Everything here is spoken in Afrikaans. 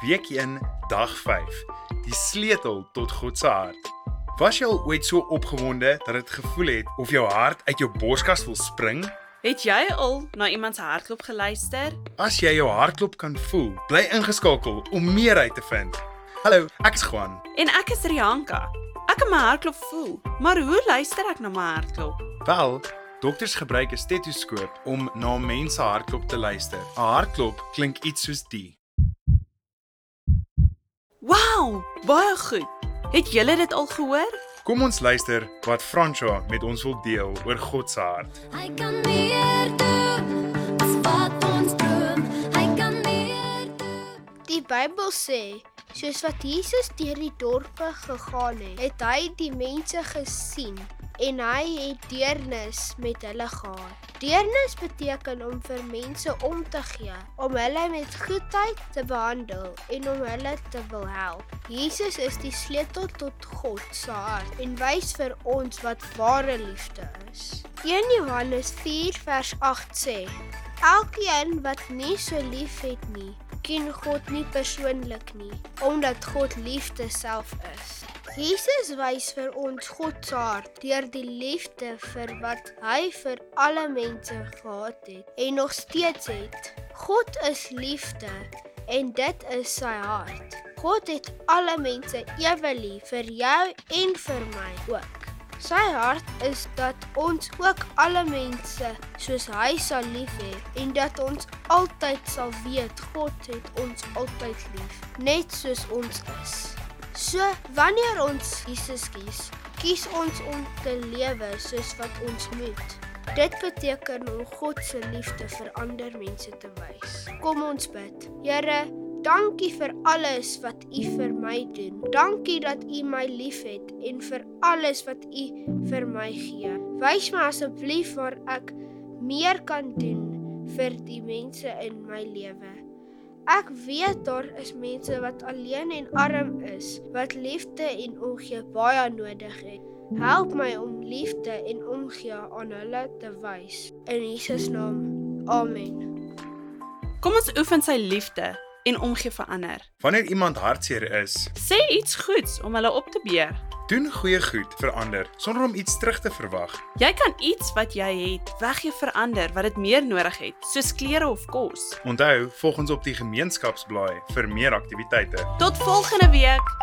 Week 1, dag 5. Die sleutel tot God se hart. Was jy al ooit so opgewonde dat dit gevoel het of jou hart uit jou borskas wil spring? Het jy al na iemand se hartklop geluister? As jy jou hartklop kan voel, bly ingeskakel om meer uit te vind. Hallo, ek is Juan. En ek is Rianka. Ek kan my hartklop voel, maar hoe luister ek na my hartklop? Wel, dokters gebruik 'n stetoskoop om na mens se hartklop te luister. 'n Hartklop klink iets soos die. Wow, baie goed. Het julle dit al gehoor? Kom ons luister wat François met ons wil deel oor God se hart. Hy kan meer doen as wat ons droom. Hy kan meer doen. Die Bybel sê, soos wat Jesus deur die dorpe gegaan het, het hy die mense gesien en hy het deernis met hulle gehad. Deernis beteken om vir mense om te gee, om hulle met goedheid te behandel en om hulle te wil help. Jesus is die sleutel tot God se hart en wys vir ons wat ware liefde is. 1 Johannes 4 vers 8 sê: Elkeen wat nie so lief het nie, ken God nie persoonlik nie, omdat God liefde self is. Jesus wys vir ons God se hart deur die liefde vir wat hy vir alle mense gehad het en nog steeds het. God is liefde en dit is sy hart. God het alle mense ewe lief vir jou en vir my ook. Sy hart is dat ons ook alle mense soos hy sal lief hê en dat ons altyd sal weet God het ons altyd lief, net soos ons is. So wanneer ons Jesus kies, kies ons om te lewe soos wat ons moet. Dit beteken om God se liefde vir ander mense te wys. Kom ons bid. Here, dankie vir alles wat U vir my doen. Dankie dat U my liefhet en vir alles wat U vir my gee. Wys my asseblief waar ek meer kan doen vir die mense in my lewe. Ek weet daar is mense wat alleen en arm is, wat liefde en omgee baie nodig het. Help my om liefde en omgee aan hulle te wys. In Jesus naam. Amen. Kom ons oefen sy liefde en omgee vir ander. Wanneer iemand hartseer is, Sê iets goeds om hulle op te beer. doen goeie goed vir ander sonder om iets terug te verwag. Jy kan iets wat jy het weggee vir ander wat dit meer nodig het, soos klere of kos. Onthou, volg ons op die gemeenskapsblaai vir meer aktiwiteite. Tot volgende week.